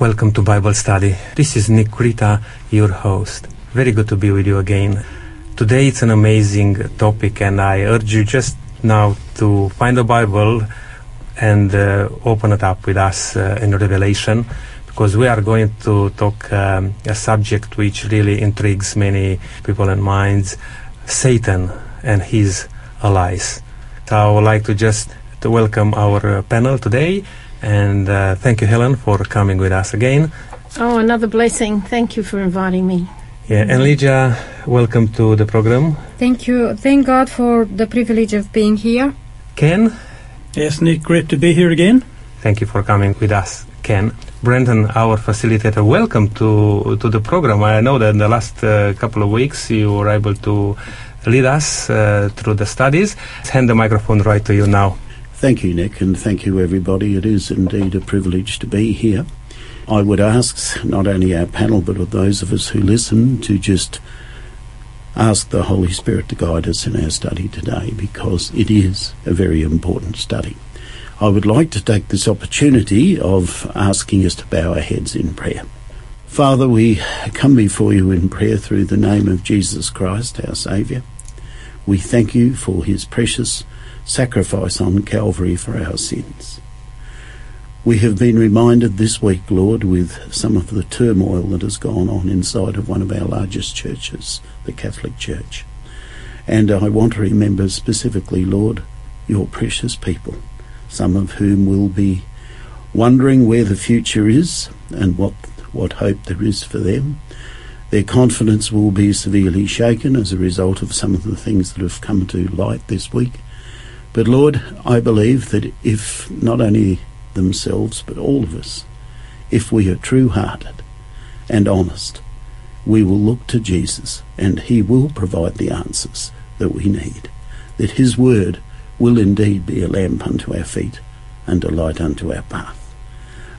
Welcome to Bible Study. This is Nick Krita, your host. Very good to be with you again. Today it's an amazing topic, and I urge you just now to find the Bible and uh, open it up with us uh, in Revelation because we are going to talk um, a subject which really intrigues many people and minds Satan and his allies. So I would like to just to welcome our uh, panel today and uh, thank you, Helen, for coming with us again. Oh, another blessing. Thank you for inviting me. Yeah, and Lydia, welcome to the program. Thank you. Thank God for the privilege of being here. Ken? Yes, Nick, great to be here again. Thank you for coming with us, Ken. Brendan, our facilitator, welcome to to the program. I know that in the last uh, couple of weeks you were able to lead us uh, through the studies. Let's hand the microphone right to you now. Thank you, Nick, and thank you, everybody. It is indeed a privilege to be here. I would ask not only our panel, but of those of us who listen to just ask the Holy Spirit to guide us in our study today because it is a very important study. I would like to take this opportunity of asking us to bow our heads in prayer. Father, we come before you in prayer through the name of Jesus Christ, our Saviour. We thank you for his precious sacrifice on Calvary for our sins. We have been reminded this week, Lord, with some of the turmoil that has gone on inside of one of our largest churches, the Catholic Church. And I want to remember specifically, Lord, your precious people, some of whom will be wondering where the future is and what, what hope there is for them. Their confidence will be severely shaken as a result of some of the things that have come to light this week. But Lord, I believe that if not only themselves, but all of us, if we are true hearted and honest, we will look to Jesus and He will provide the answers that we need. That His word will indeed be a lamp unto our feet and a light unto our path.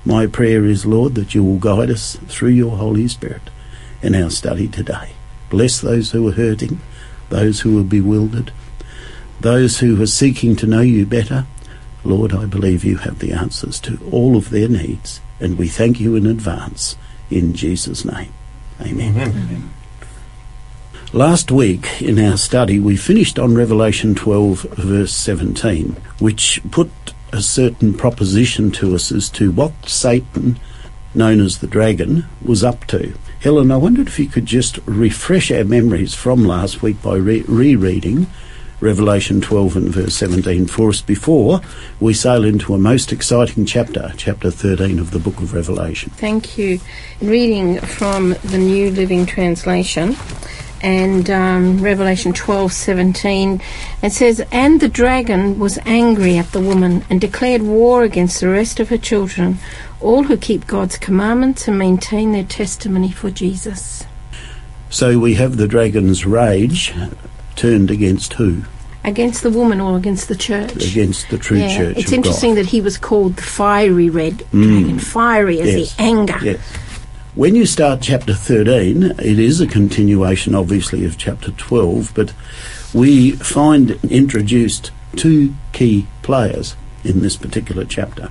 My prayer is, Lord, that you will guide us through your Holy Spirit in our study today. Bless those who are hurting, those who are bewildered, those who are seeking to know you better, Lord, I believe you have the answers to all of their needs, and we thank you in advance in Jesus' name. Amen. Amen. Last week in our study, we finished on Revelation 12, verse 17, which put a certain proposition to us as to what Satan, known as the dragon, was up to. Helen, I wondered if you could just refresh our memories from last week by re- rereading Revelation 12 and verse 17 for us before we sail into a most exciting chapter, chapter 13 of the book of Revelation. Thank you. Reading from the New Living Translation and um, Revelation 12:17 it says and the dragon was angry at the woman and declared war against the rest of her children all who keep God's commandments and maintain their testimony for Jesus So we have the dragon's rage turned against who? against the woman or against the church Against the true yeah, church. it's interesting God. that he was called the fiery red mm. dragon fiery as Yes. the anger Yes. When you start chapter 13, it is a continuation, obviously, of chapter 12, but we find introduced two key players in this particular chapter.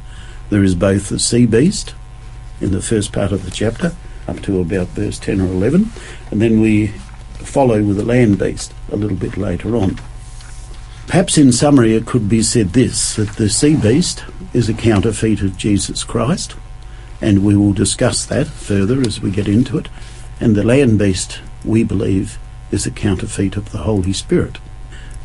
There is both the sea beast in the first part of the chapter, up to about verse 10 or 11, and then we follow with the land beast a little bit later on. Perhaps in summary, it could be said this that the sea beast is a counterfeit of Jesus Christ and we will discuss that further as we get into it. And the land beast, we believe, is a counterfeit of the Holy Spirit.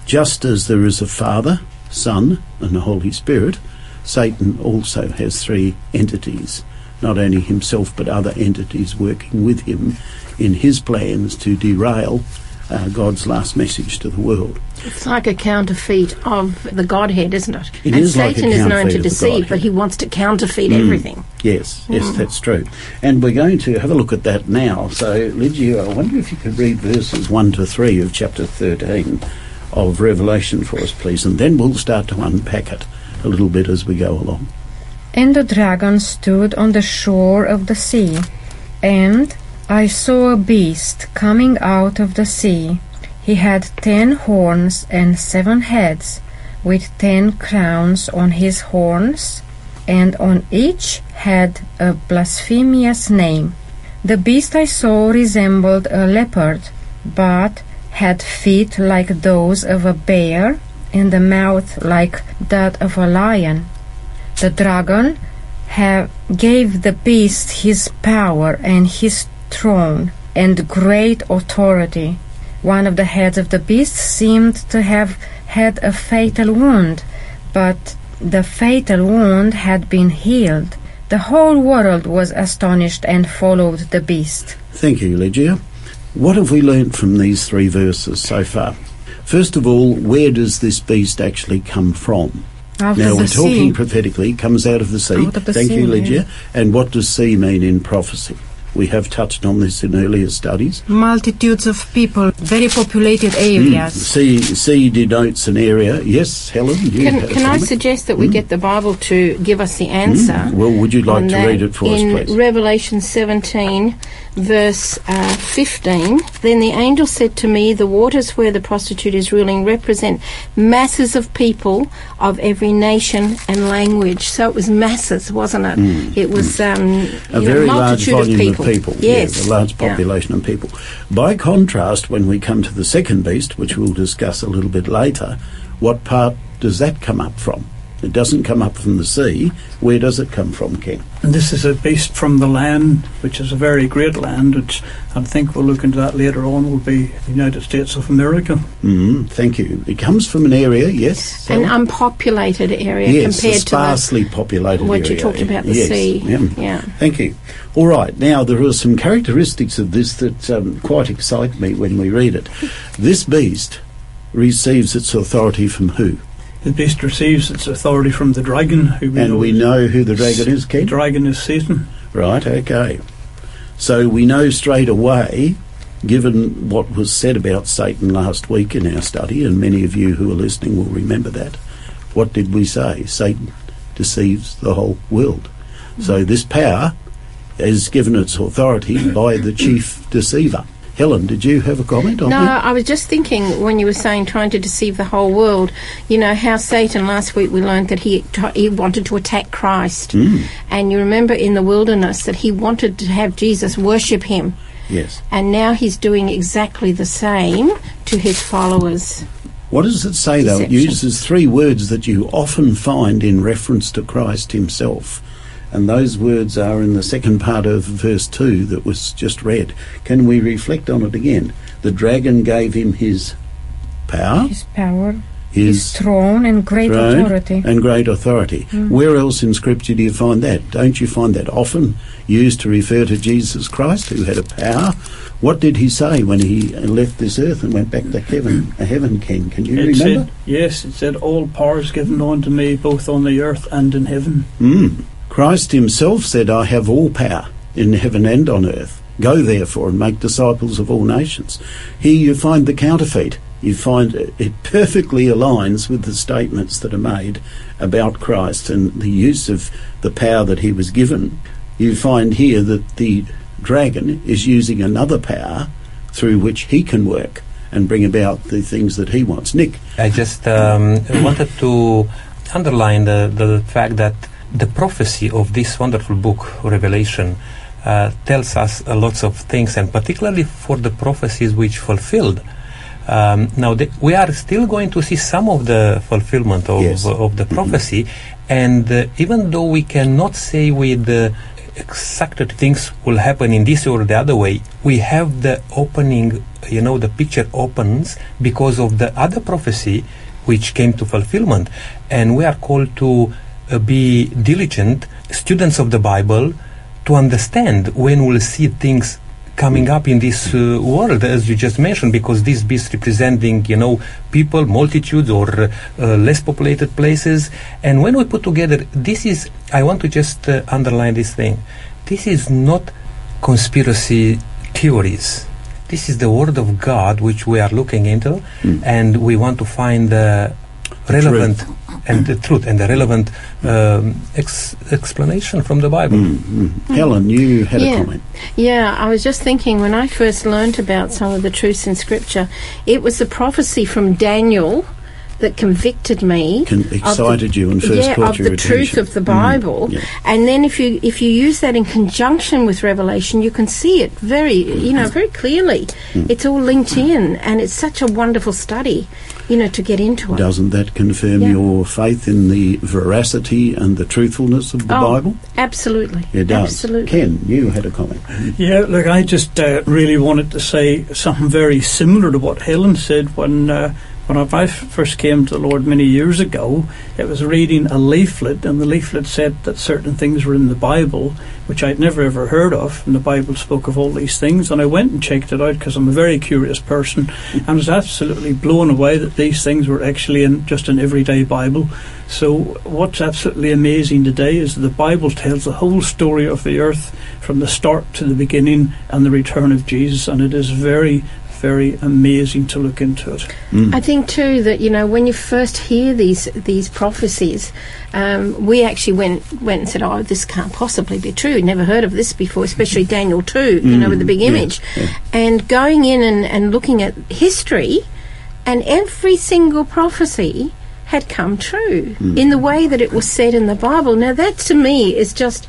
Just as there is a Father, Son, and the Holy Spirit, Satan also has three entities, not only himself but other entities working with him in his plans to derail uh, God's last message to the world. It's like a counterfeit of the Godhead, isn't it? It and is like a Satan is known to deceive, but he wants to counterfeit Mm. everything. Yes, yes, that's true. And we're going to have a look at that now. So, Lydia, I wonder if you could read verses 1 to 3 of chapter 13 of Revelation for us, please, and then we'll start to unpack it a little bit as we go along. And the dragon stood on the shore of the sea, and I saw a beast coming out of the sea. He had ten horns and seven heads, with ten crowns on his horns, and on each had a blasphemous name. The beast I saw resembled a leopard, but had feet like those of a bear and a mouth like that of a lion. The dragon have, gave the beast his power and his throne and great authority. One of the heads of the beast seemed to have had a fatal wound, but the fatal wound had been healed. The whole world was astonished and followed the beast. Thank you, Lygia. What have we learnt from these three verses so far? First of all, where does this beast actually come from? Out now we're talking sea. prophetically, it comes out of the sea. Of the Thank sea, you, yeah. Lygia. And what does sea mean in prophecy? We have touched on this in earlier studies. Multitudes of people, very populated Mm. areas. Sea, sea denotes an area. Yes, Helen, you Can, can I suggest that we get the Bible to give us the answer? Mm. Well, would you like to read it for us, in please? Revelation 17, verse uh, 15. Then the angel said to me, The waters where the prostitute is ruling represent masses of people of every nation and language. So it was masses, wasn't it? It was um, Mm. a you know, very large multitude volume of people. People. Yes. Yeah, a large Yeah. population of people. By contrast, when we come to the second beast, which we'll discuss a little bit later, what part does that come up from? It doesn't come up from the sea. Where does it come from, Ken? And this is a beast from the land, which is a very great land, which I think we'll look into that later on, will be the United States of America. Mm, thank you. It comes from an area, yes. An Helen? unpopulated area yes, a compared to sparsely populated the, what area. you talked about, the yes. sea. Yeah. yeah. Thank you. All right, now there are some characteristics of this that um, quite excite me when we read it. This beast receives its authority from who? The beast receives its authority from the dragon, who we and know we know who the dragon is, The dragon is Satan. Right, okay. So we know straight away, given what was said about Satan last week in our study, and many of you who are listening will remember that, what did we say? Satan deceives the whole world. So this power is given its authority by the chief deceiver. Helen, did you have a comment on No, that? No, I was just thinking when you were saying trying to deceive the whole world. You know how Satan last week we learned that he he wanted to attack Christ, Mm, and you remember in the wilderness that he wanted to have Jesus worship him, yes. and now he's doing exactly the same to his followers. What does it say, though? It uses three words that you often find in reference to Christ himself. And those words are in the second part of verse 2 that was just read. Can we reflect on it again? The dragon gave him his power, His power, his his throne, and great throne, authority. and great authority. Where else in Scripture do you find that? Don't you find that often used to refer to Jesus Christ, who had a power? What did he say when he left this earth and went back to heaven? A heaven king. Can you It remember? said, yes, it said, all power is given unto me, both on the earth and in heaven. Mm. Christ himself said, I have all power in heaven and on earth. Go therefore and make disciples of all nations. Here you find the counterfeit. You find it perfectly aligns with the statements that are made about Christ and the use of the power that he was given. You find here that the dragon is using another power through which he can work and bring about the things that he wants. Nick, I just um, wanted to underline the, the fact that the prophecy of this wonderful book, Revelation, uh, tells us a lots of things, and particularly for the prophecies which fulfilled. Um, now, the, we are still going to see some of the fulfillment of, Yes. of the prophecy, and uh, even though we cannot say with uh, exact things will happen in this or the other way, we have the opening, you know, the picture opens because of the other prophecy which came to fulfillment, and we are called to uh, be diligent students of the Bible to understand when we'll see things coming up in this uh, world, as you just mentioned, because this beast representing, you know, people, multitudes, or uh, uh, less populated places. And when we put together, this is, I want to just uh, underline this thing. This is not conspiracy theories. This is the Word of God which we are looking into, and we want to find the relevant and the truth and the relevant um, ex- explanation from the Bible. mm, mm. Helen, you had Yeah. a comment. Yeah, I was just thinking when I first learnt about some of the truths in Scripture, it was the prophecy from Daniel that convicted me. Con- of the- excited you and first yeah, caught of your the truth of the Mm, Bible. yeah. And then if you if you use that in conjunction with Revelation, you can see it very you know very clearly. Mm. It's all linked in, and it's such a wonderful study, you know, to get into it. Doesn't that confirm Yeah. your faith in the veracity and the truthfulness of the Oh, Bible? Absolutely. It does. Absolutely. Ken, you had a comment. Yeah, look, I just uh, really wanted to say something very similar to what Helen said when uh, when I first came to the Lord many years ago. It was reading a leaflet, and the leaflet said that certain things were in the Bible which I'd never ever heard of, and the Bible spoke of all these things. And I went and checked it out because I'm a very curious person, and was absolutely blown away that these things were actually in just an everyday Bible. So, what's absolutely amazing today is the Bible tells the whole story of the earth from the start to the beginning and the return of Jesus, and it is very, very amazing to look into it. Mm. I think too that you know when you first hear these these prophecies, um, we actually went went and said, "Oh, this can't possibly be true. Never heard of this before." Especially Daniel two, you know, with the big Mm, yeah, image, yeah. and going in and, and looking at history, and every single prophecy had come true Mm. in the way that it was said in the Bible. Now that to me is just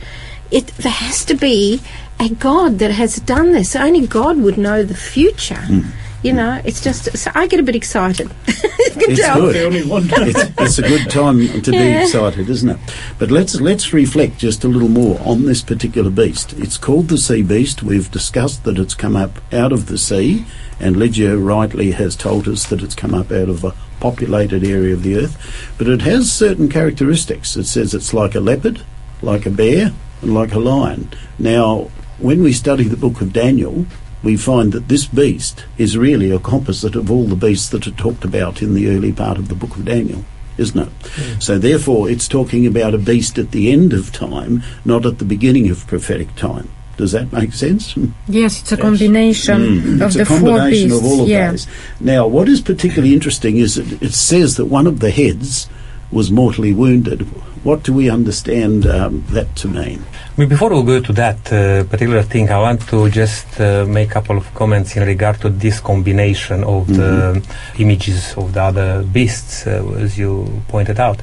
it. There has to be a God that has done this. Only God would know the future. Mm. You know, it's just. So I get a bit excited. It's tell. good. The only one. it's, it's a good time to be excited, isn't it? But let's let's reflect just a little more on this particular beast. It's called the sea beast. We've discussed that it's come up out of the sea, and Lydia rightly has told us that it's come up out of a populated area of the earth. But it has certain characteristics. It says it's like a leopard, like a bear, and like a lion. Now, when we study the book of Daniel, we find that this beast is really a composite of all the beasts that are talked about in the early part of the book of Daniel, isn't it? So, therefore, it's talking about a beast at the end of time, not at the beginning of prophetic time. Does that make sense? Yes, it's a combination Mm. of it's the a four beasts. of all of yeah. those. Now, what is particularly interesting is that it says that one of the heads was mortally wounded. What do we understand um, that to mean? I mean, before we go to that uh, particular thing, I want to just uh, make a couple of comments in regard to this combination of the images of the other beasts, uh, as you pointed out.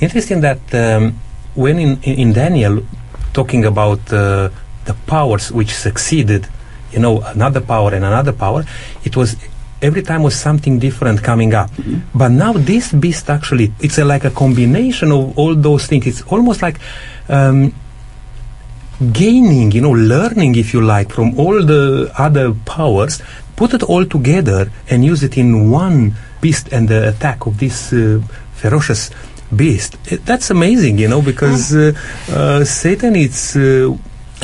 Interesting that um, when in, in in Daniel, talking about uh, the powers which succeeded, you know, another power and another power, it was every time was something different coming up. But now this beast actually, it's a, like a combination of all those things. It's almost like um, gaining, you know, learning, if you like, from all the other powers, put it all together and use it in one beast and the attack of this uh, ferocious beast. It- that's amazing, you know, because uh, uh, Satan, it's uh,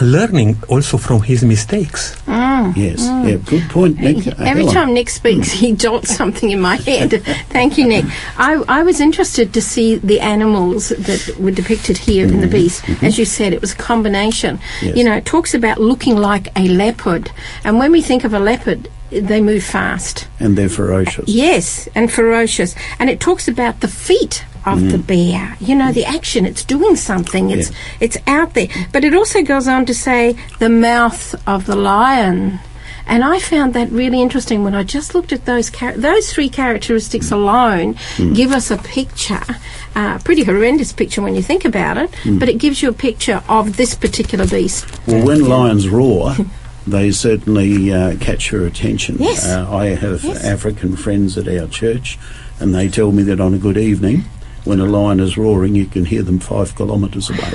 learning also from his mistakes. Mm. Yes, ah. yeah, good point, Nick. Every Helen. time Nick speaks, he jots something in my head. Thank you, Nick. I, I was interested to see the animals that were depicted here in the mm-hmm. beast. Mm-hmm. As you said, it was a combination. Yes. You know, it talks about looking like a leopard. And when we think of a leopard, they move fast. and they're ferocious. Yes, and ferocious. And it talks about the feet of the mm. bear. You know, the mm. action, it's doing something. It's Yeah. it's out there. But it also goes on to say the mouth of the lion. And I found that really interesting when I just looked at those char- those three characteristics mm. alone give us a picture, a pretty horrendous picture when you think about it, but it gives you a picture of this particular beast. Well, when lions roar, they certainly uh, catch your attention. Yes. Uh, I have Yes. African friends at our church, and they tell me that on a good evening, when a lion is roaring, you can hear them five kilometres away.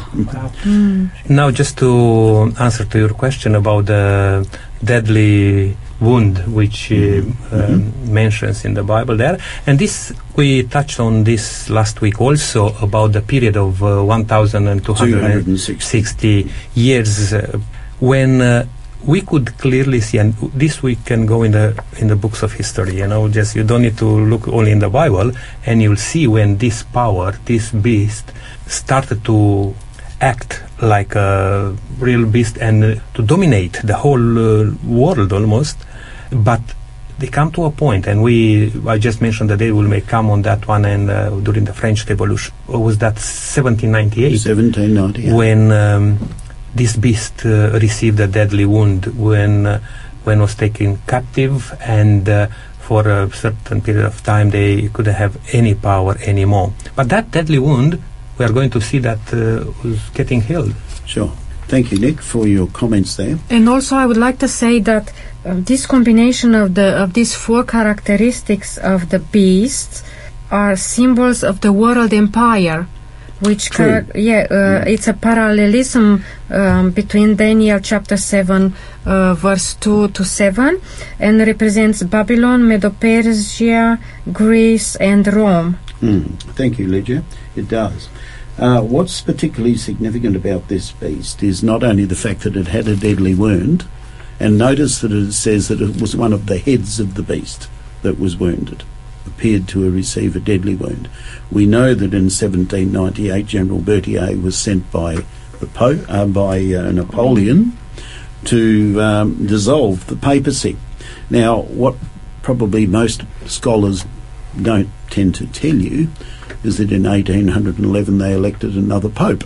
Now, just to answer to your question about the deadly wound which uh, um, mentions in the Bible there, and this we touched on this last week also about the period of uh, 1,260 years uh, when uh, we could clearly see, and this we can go in the in the books of history. You know, just you don't need to look only in the Bible, and you'll see when this power, this beast, started to act like a real beast and uh, to dominate the whole uh, world almost. But they come to a point, and we I just mentioned that they will may come on that one, and uh, during the French Revolution, was that 1798? 1798. when um, this beast uh, received a deadly wound when uh, when was taken captive and uh, for a certain period of time they couldn't have any power anymore. But that deadly wound, we are going to see that uh, was getting healed. Sure. Thank you, Nick, for your comments there. And also, I would like to say that uh, this combination of the of these four characteristics of the beast are symbols of the world empire, which chara- yeah, uh, it's a parallelism um, between Daniel chapter seven, uh, verse two to seven, and represents Babylon, Medo-Persia, Greece, and Rome. Mm. Thank you, Lydia. It does. Uh, what's particularly significant about this beast is not only the fact that it had a deadly wound, and notice that it says that it was one of the heads of the beast that was wounded, appeared to receive a deadly wound. We know that in 1798 General Berthier was sent by the Pope, uh, by uh, Napoleon to um, dissolve the papacy. Now, what probably most scholars don't tend to tell you is that in 1811 they elected another pope.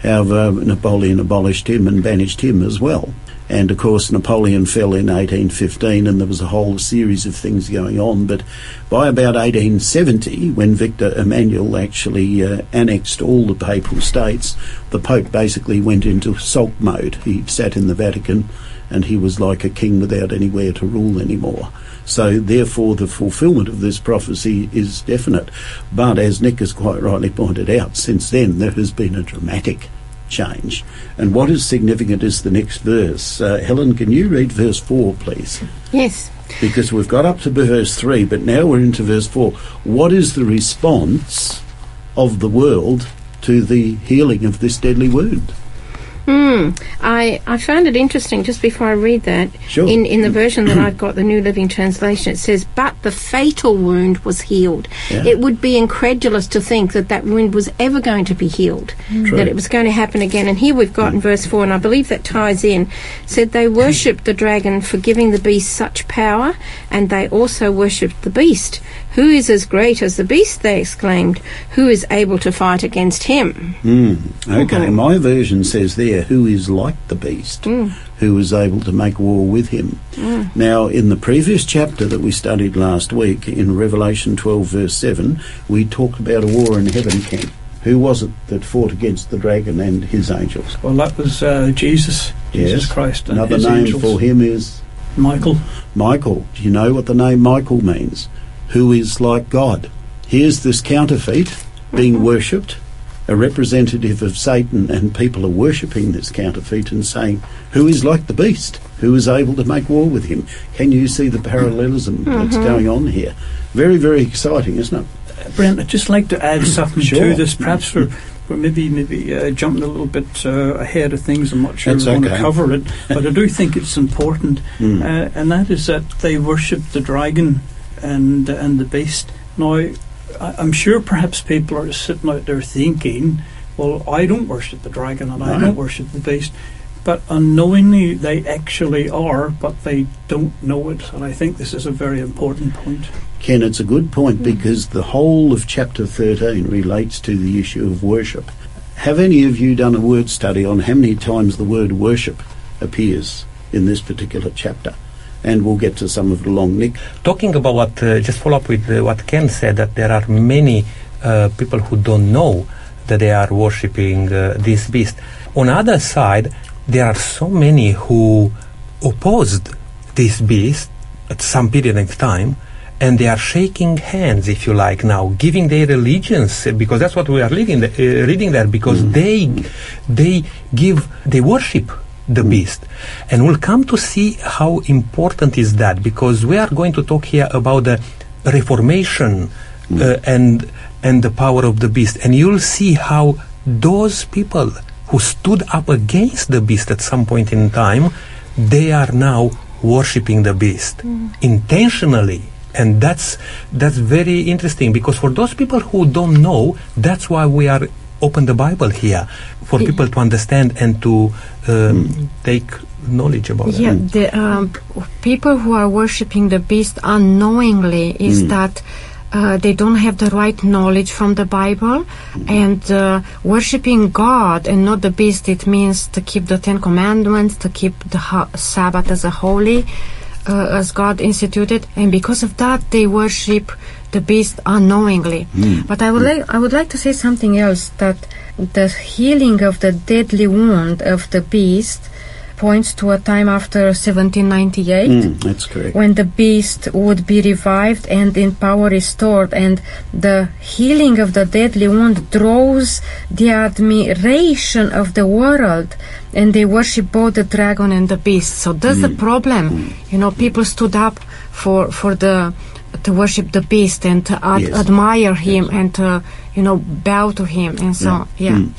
However, Napoleon abolished him and banished him as well. And of course, Napoleon fell in 1815, and there was a whole series of things going on. But by about 1870, when Victor Emmanuel actually uh, annexed all the papal states, the Pope basically went into sulk mode. He sat in the Vatican and he was like a king without anywhere to rule anymore. So, therefore, the fulfillment of this prophecy is definite. But as Nick has quite rightly pointed out, since then there has been a dramatic change. And what is significant is the next verse. Uh, Helen, can you read verse 4, please? Yes. Because we've got up to verse 3, but now we're into verse 4. What is the response of the world to the healing of this deadly wound? Hmm. I, I found it interesting just before I read that. Sure. In, in the version that I've got, the New Living Translation, it says, But the fatal wound was healed. Yeah. It would be incredulous to think that that wound was ever going to be healed, True. that it was going to happen again. And here we've got in verse 4, and I believe that ties in, said they worshipped the dragon for giving the beast such power, and they also worshipped the beast. Who is as great as the beast? They exclaimed. Who is able to fight against him? Mm, okay, my version says there, who is like the beast, Mm. who is able to make war with him. Now, in the previous chapter that we studied last week, in Revelation 12, verse 7, we talked about a war in heaven camp. Who was it that fought against the dragon and his angels? Well, that was uh, Jesus, Jesus Yes. Christ, and Another his name angels. for him is Michael. Michael. Do you know what the name Michael means? Who is like God. Here's this counterfeit being worshipped, a representative of Satan, and people are worshipping this counterfeit and saying, Who is like the beast? Who is able to make war with him? Can you see the parallelism that's going on here? Very, very exciting, isn't it? Brent, I'd just like to add something Sure. to this. Perhaps we're, we're maybe maybe uh, jumping a little bit uh, ahead of things. I'm not sure That's we want to cover it, but I do think it's important, Mm. uh, and that is that they worship the dragon and and the beast. Now, I, I'm sure perhaps people are sitting out there thinking, "Well, I don't worship the dragon and I don't worship the beast." But unknowingly, they actually are, but they don't know it. And I think this is a very important point. Ken, it's a good point hmm. because the whole of chapter 13 relates to the issue of worship. Have any of you done a word study on how many times the word worship appears in this particular chapter? And we'll get to some of the long Nick, Talking about what, uh, just follow up with uh, what Ken said, that there are many uh, people who don't know that they are worshipping uh, this beast. On the other side, there are so many who opposed this beast at some period of time, and they are shaking hands, if you like, now, giving their allegiance, because that's what we are reading, the, uh, reading there, because they, they give, they worship the beast. And we'll come to see how important is that, because we are going to talk here about the reformation uh, and and the power of the beast, and you'll see how those people who stood up against the beast at some point in time, they are now worshipping the beast intentionally. And that's that's very interesting because for those people who don't know, that's why we are open the Bible here for people to understand and to um, take knowledge about Yeah, it. the um, people who are worshipping the beast unknowingly is that uh, they don't have the right knowledge from the Bible, and uh, worshiping God and not the beast. It means to keep the Ten Commandments, to keep the ho- Sabbath as a holy. uh, as God instituted, and because of that, they worship the beast unknowingly. Hmm. But I would like I would like to say something else that the healing of the deadly wound of the beast points to a time after 1798 Mm, that's correct. when the beast would be revived and in power restored and the healing of the deadly wound draws the admiration of the world and they worship both the dragon and the beast. So that's the hmm. problem. Hmm. You know people stood up for for the to worship the beast and to ad- Yes. admire him and to you know bow to him and so yeah, Mm.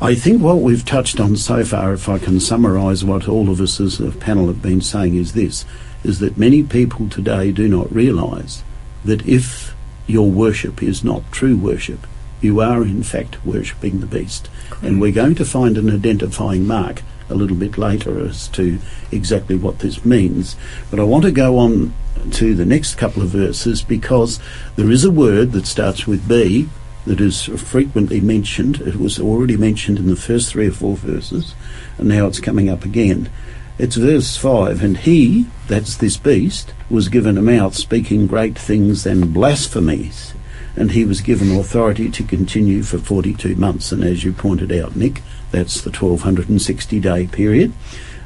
I think what we've touched on so far, if I can summarise what all of us as a panel have been saying, is this: is that many people today do not realise that if your worship is not true worship, you are in fact worshipping the beast. And we're going to find an identifying mark a little bit later as to exactly what this means. But I want to go on to the next couple of verses because there is a word that starts with B that is frequently mentioned. It was already mentioned in the first three or four verses, and now it's coming up again. It's verse 5 And he, that's this beast, was given a mouth speaking great things and blasphemies, and he was given authority to continue for 42 months. And as you pointed out, Nick, that's the 1260 day period.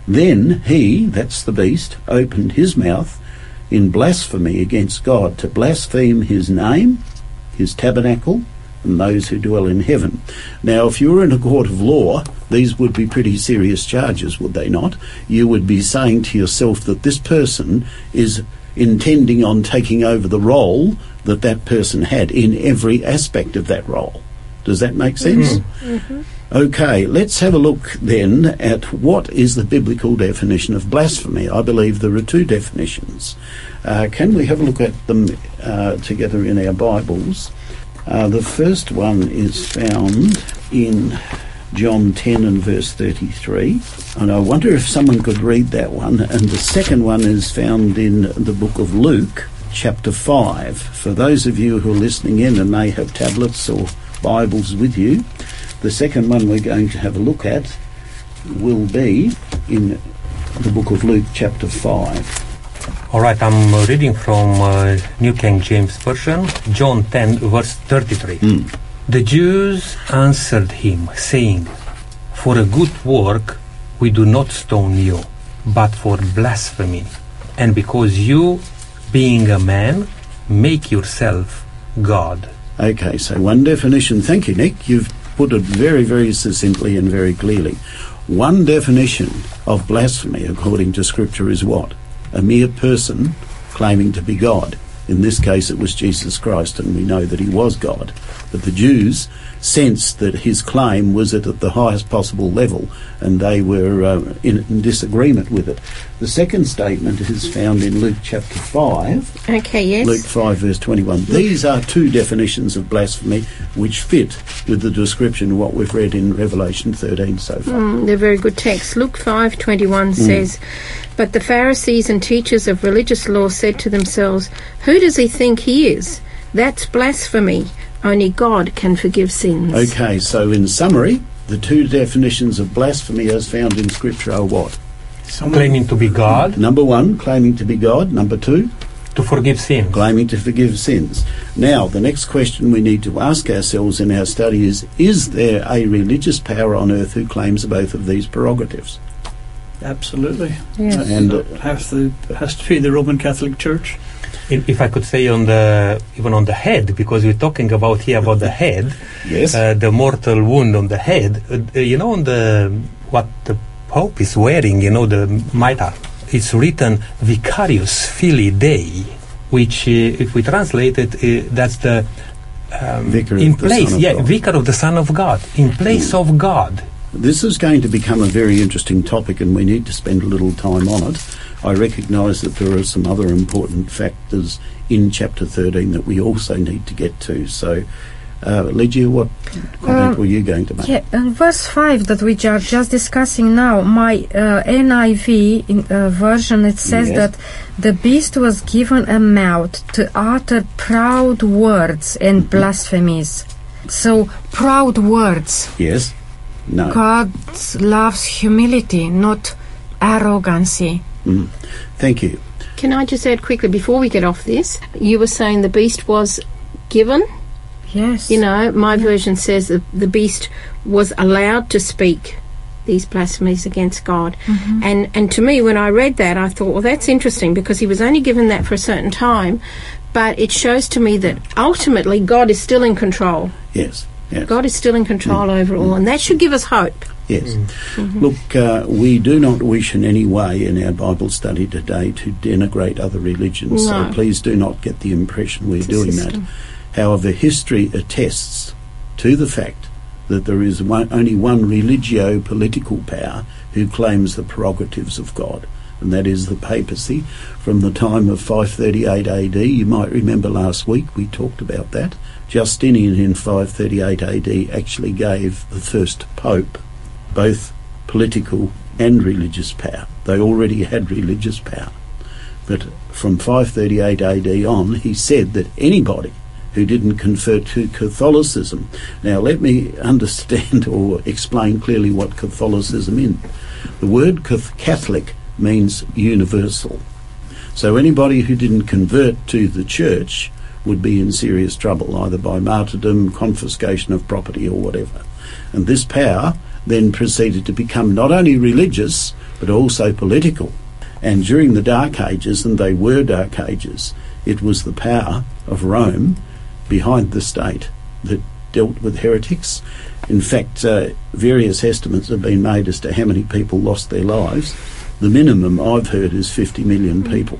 Then he, that's the beast, opened his mouth in blasphemy against God to blaspheme his name, his tabernacle, and those who dwell in heaven. Now, if you were in a court of law, these would be pretty serious charges, would they not? You would be saying to yourself that this person is intending on taking over the role that that person had in every aspect of that role. Does that make sense? Mm-hmm. Mm-hmm. Okay, let's have a look then at what is the biblical definition of blasphemy. I believe there are two definitions. Uh, can we have a look at them uh, together in our Bibles? Uh, the first one is found in John 10 and verse 33. And I wonder if someone could read that one. And the second one is found in the book of Luke, chapter 5. For those of you who are listening in and may have tablets or Bibles with you, the second one we're going to have a look at will be in the book of Luke, chapter 5. All right, I'm reading from uh, New King James Version, John 10, verse 33. The Jews answered him, saying, For a good work we do not stone you, but for blasphemy, and because you, being a man, make yourself God. Okay, so one definition. Thank you, Nick. You've put it very, very succinctly and very clearly. One definition of blasphemy, according to Scripture, is what? A mere person claiming to be God. In this case, it was Jesus Christ, and we know that he was God. But the Jews sensed that his claim was at the highest possible level, and they were uh, in, in disagreement with it. The second statement is found in Luke chapter 5. Okay, yes. Luke 5, verse 21. These are two definitions of blasphemy which fit with the description of what we've read in Revelation 13 so far. Mm, they're very good texts. Luke 5:21 says, "But the Pharisees and teachers of religious law said to themselves, Who does he think he is? That's blasphemy. Only God can forgive sins." Okay, so in summary, the two definitions of blasphemy as found in Scripture are what? Claiming to be God, Number one, claiming to be God. Number two, to forgive sin. claiming to forgive sins. Now, the next question we need to ask ourselves in our study is Is there a religious power on earth who claims both of these prerogatives? Absolutely. Yes. And uh, It has to, has to be the Roman Catholic Church. I- If I could say on the even on the head, because we're talking about here about the head, yes, uh, the mortal wound on the head. Uh, uh, you know, on the what the Pope is wearing, you know, the mitre. It's written "Vicarius Filii Dei," which, uh, if we translate it, uh, that's the um, Vicar of in the place. Son of yeah, God. vicar of the Son of God, in place of God. This is going to become a very interesting topic, and we need to spend a little time on it. I recognise that there are some other important factors in chapter 13 that we also need to get to. So, uh, Lygia, what comment Um, were you going to make? Yeah, and verse 5 that we are just discussing now, my uh, NIV in, uh, version, it says Yes. that the beast was given a mouth to utter proud words and Mm-hmm. blasphemies. So, proud words. Yes? No. God loves humility, not arrogancy. Mm. Thank you. Can I just add quickly before we get off this? You were saying the beast was given. Yes. You know, my version says that the beast was allowed to speak these blasphemies against God. And and to me, when I read that, I thought, well, that's interesting because he was only given that for a certain time. But it shows to me that ultimately God is still in control. Yes. Yes. God is still in control mm. over it all, mm. and that should give us hope. Yes. Mm. Mm-hmm. Look, uh, we do not wish in any way in our Bible study today to denigrate other religions, No. so please do not get the impression we're It's doing that. However, history attests to the fact that there is one, only one religio political power who claims the prerogatives of God, and that is the papacy. From the time of 538 AD, you might remember last week we talked about that. Justinian in 538 AD actually gave the first pope both political and religious power. They already had religious power. But from 538 AD on, he said that anybody who didn't convert to Catholicism. Now, let me understand or explain clearly what Catholicism is. The word Catholic means universal. So anybody who didn't convert to the church would be in serious trouble, either by martyrdom, confiscation of property, or whatever. And this power then proceeded to become not only religious, but also political. And during the Dark Ages, and they were Dark Ages, it was the power of Rome behind the state that dealt with heretics. In fact, uh, various estimates have been made as to how many people lost their lives. The minimum I've heard is 50 million people.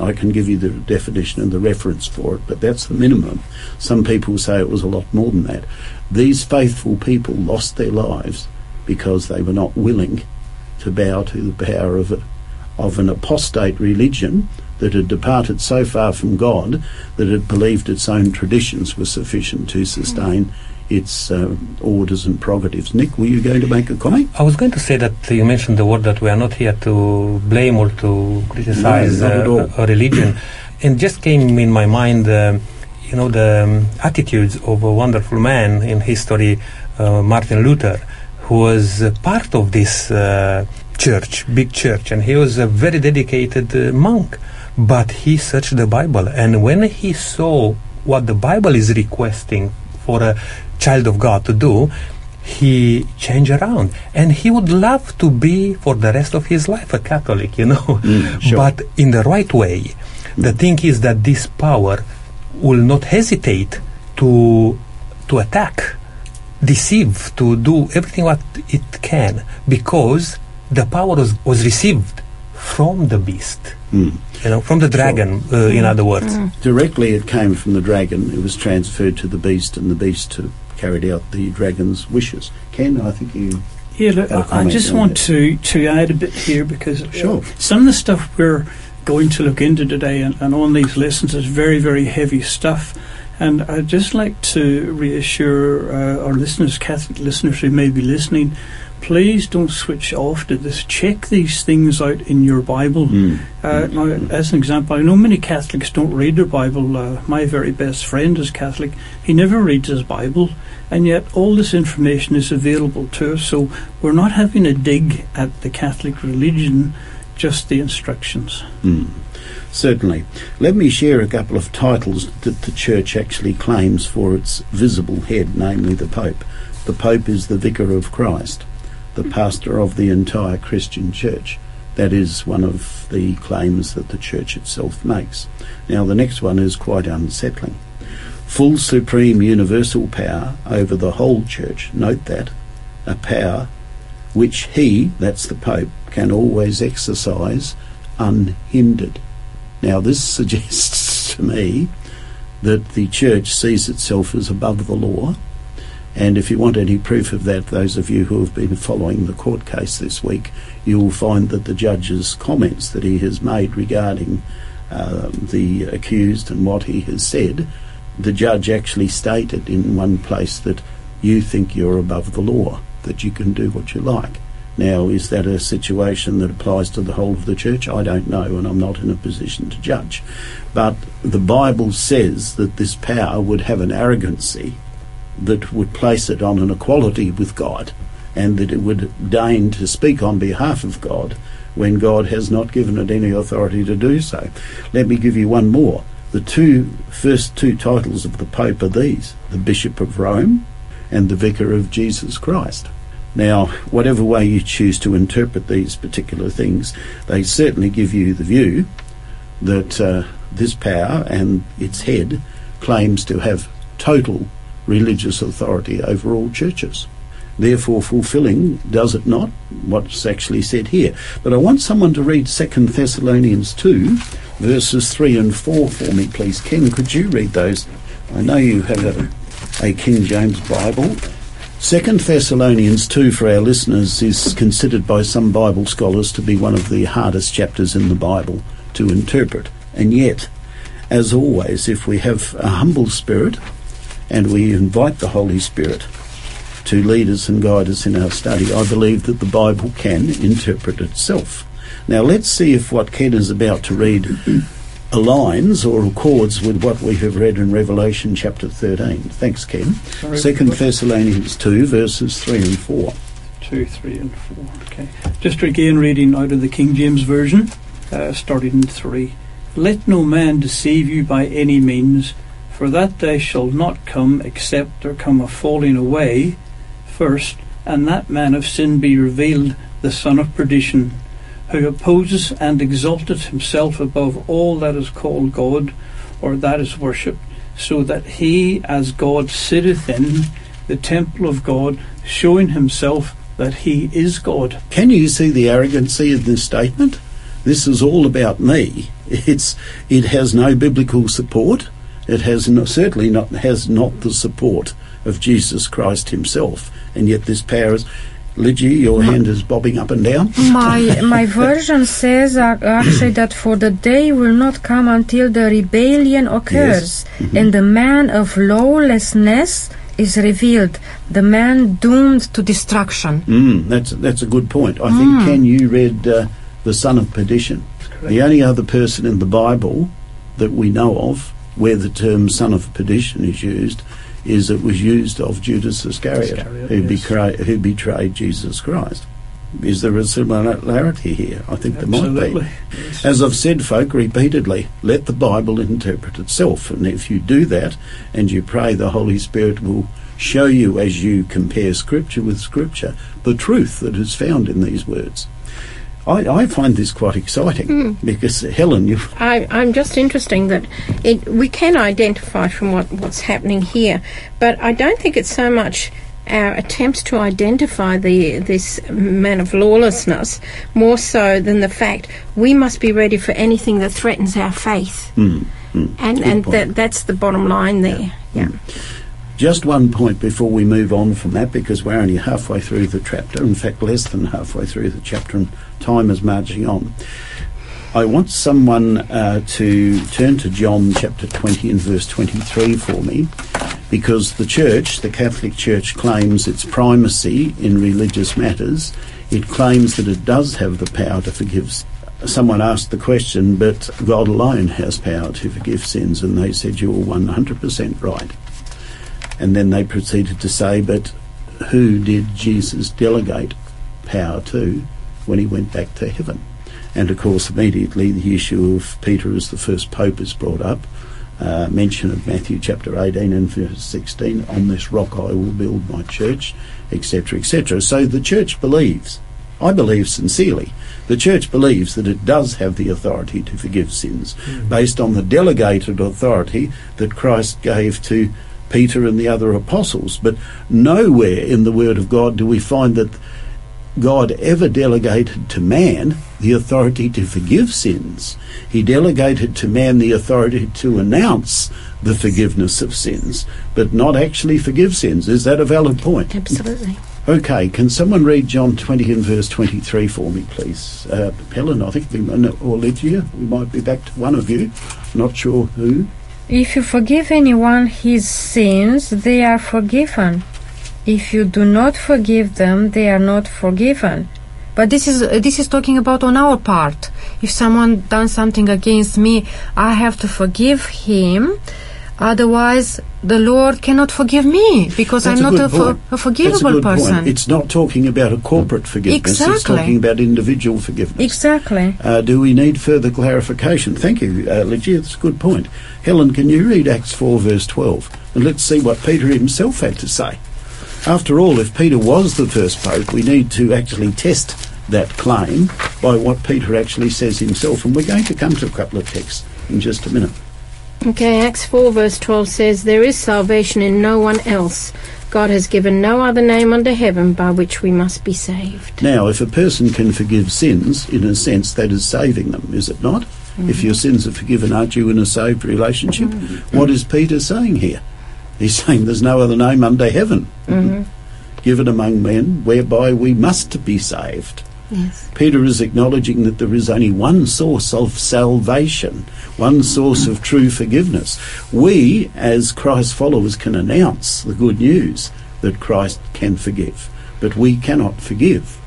I can give you the definition and the reference for it, but that's the minimum. Some people say it was a lot more than that. These faithful people lost their lives because they were not willing to bow to the power of a, of an apostate religion that had departed so far from God that it believed its own traditions were sufficient to sustain its uh, orders and prerogatives. Nick, were you going to make a comment? I was going to say that you mentioned the word that we are not here to blame or to criticize No, uh, a religion, and just came in my mind, um you know, the um, attitudes of a wonderful man in history, uh, Martin Luther, who was uh, part of this uh, church, big church, and he was a very dedicated uh, monk. But he searched the Bible, and when he saw what the Bible is requesting for a child of God to do, he changed around. And he would love to be for the rest of his life a catholic you know. Mm, sure. but in the right way. The thing is that this power will not hesitate to to attack deceive to do everything what it can because the power was, was received from the beast. Mm. you know from the dragon uh, in other words. Directly, it came from the dragon. It was transferred to the beast, and the beast to, carried out the dragon's wishes. Ken, I think you. Yeah, look, I, just want that. to, to add a bit here because Sure. some of the stuff we're going to look into today and, and on these lessons is very, very heavy stuff. And I'd just like to reassure uh, our listeners, Catholic listeners who may be listening, please don't switch off to this. Check these things out in your Bible. Mm. Uh, now, as an example, I know many Catholics don't read their Bible. Uh, my very best friend is Catholic. He never reads his Bible, and yet all this information is available to us. So we're not having a dig at the Catholic religion, just the instructions. Mm. Certainly. Let me share a couple of titles that the Church actually claims for its visible head, namely the Pope. The Pope is the Vicar of Christ, the pastor of the entire Christian Church. That is one of the claims that the Church itself makes. Now, the next one is quite unsettling. Full supreme universal power over the whole Church. Note that. A power which he, that's the Pope, can always exercise unhindered. Now, this suggests to me that the church sees itself as above the law. And if you want any proof of that, those of you who have been following the court case this week, you will find that the judge's comments that he has made regarding um, the accused and what he has said, the judge actually stated in one place that you think you're above the law, that you can do what you like. Now, is that a situation that applies to the whole of the church? I don't know, and I'm not in a position to judge. But the Bible says that this power would have an arrogancy that would place it on an equality with God and that it would deign to speak on behalf of God when God has not given it any authority to do so. Let me give you one more. The two first two titles of the Pope are these the Bishop of Rome and the Vicar of Jesus Christ. Now, whatever way you choose to interpret these particular things, they certainly give you the view that uh, this power and its head claims to have total religious authority over all churches. Therefore, fulfilling, does it not, what's actually said here. But I want someone to read 2 Thessalonians 2, verses 3 and 4 for me, please. Ken, could you read those? I know you have a, a King James Bible. Second Thessalonians 2 for our listeners is considered by some Bible scholars to be one of the hardest chapters in the Bible to interpret. And yet, as always, if we have a humble spirit and we invite the Holy Spirit to lead us and guide us in our study, I believe that the Bible can interpret itself. Now let's see if what Ken is about to read aligns or accords with what we have read in Revelation chapter 13. Thanks, Ken. Sorry, Second Thessalonians 2, verses 3 and 4. 2, 3, and 4. Okay. Just again reading out of the King James Version, uh, starting in 3. Let no man deceive you by any means, for that day shall not come except there come a falling away first, and that man of sin be revealed, the son of perdition, who opposes and exalteth himself above all that is called God, or that is worshipped, so that he as God sitteth in the temple of God, showing himself that he is God. Can you see the arrogancy of this statement? This is all about me. It's it has no biblical support. It has no, certainly not has not the support of Jesus Christ Himself, and yet this power is. Lygia, your hand is bobbing up and down. My my version says uh, actually that for the day will not come until the rebellion occurs Mm-hmm. and the man of lawlessness is revealed, the man doomed to destruction. Mm, that's that's a good point. I think Ken, you read uh, the son of perdition. The only other person in the Bible that we know of where the term son of perdition is used is it was used of Judas Iscariot, Iscariot, who, yes. betrayed, who betrayed Jesus Christ. Is there a similarity here? I think there might be. Yes. As I've said, folk, repeatedly, let the Bible interpret itself. And if you do that and you pray, the Holy Spirit will show you as you compare Scripture with Scripture the truth that is found in these words. I, I find this quite exciting because, Helen, you I, I'm just interesting that it, we can identify from what, what's happening here, but I don't think it's so much our attempts to identify the this man of lawlessness more so than the fact we must be ready for anything that threatens our faith, Mm, mm. and and that that's the bottom line there. Yeah. Just one point before we move on from that, because we're only halfway through the chapter, in fact, less than halfway through the chapter, and time is marching on. I want someone uh, to turn to John chapter 20 and verse 23 for me, because the church, the Catholic Church, claims its primacy in religious matters. It claims that it does have the power to forgive. Someone asked the question, but God alone has power to forgive sins, and they said, You're 100% right. And then they proceeded to say, but who did Jesus delegate power to when he went back to heaven? And of course, immediately the issue of Peter as the first pope is brought up. Uh, mention of Matthew chapter 18 and verse 16, on this rock I will build my church, etc., etc. So the church believes, I believe sincerely, the church believes that it does have the authority to forgive sins based on the delegated authority that Christ gave to Peter and the other apostles. But nowhere in the Word of God do we find that God ever delegated to man the authority to forgive sins. He delegated to man the authority to announce the forgiveness of sins, but not actually forgive sins. Is that a valid point? Absolutely. Okay, can someone read John 20 and verse 23 for me, please? Uh, Helen, I think we, or Lydia, we might be back to one of you. Not sure who. If you forgive anyone his sins, they are forgiven. If you do not forgive them, they are not forgiven. But this is this is talking about on our part. If someone done something against me, I have to forgive him. Otherwise, the Lord cannot forgive me because That's I'm not a, for, a That's a forgivable good person. point. It's not talking about a corporate forgiveness. It's talking about individual forgiveness. Exactly. Uh, do we need further clarification? Thank you, uh, Lygia. That's a good point. Helen, can you read Acts 4, verse 12? And let's see what Peter himself had to say. After all, if Peter was the first pope, we need to actually test that claim by what Peter actually says himself. And we're going to come to a couple of texts in just a minute. Okay, Acts 4 verse 12 says, There is salvation in no one else. God has given no other name under heaven by which we must be saved. Now, if a person can forgive sins, in a sense, that is saving them, is it not? Mm. If your sins are forgiven, aren't you in a saved relationship? Mm. What is Peter saying here? He's saying there's no other name under heaven mm-hmm. given among men whereby we must be saved. Yes. Peter is acknowledging that there is only one source of salvation, one source of true forgiveness. We, as Christ's followers, can announce the good news that Christ can forgive, but we cannot forgive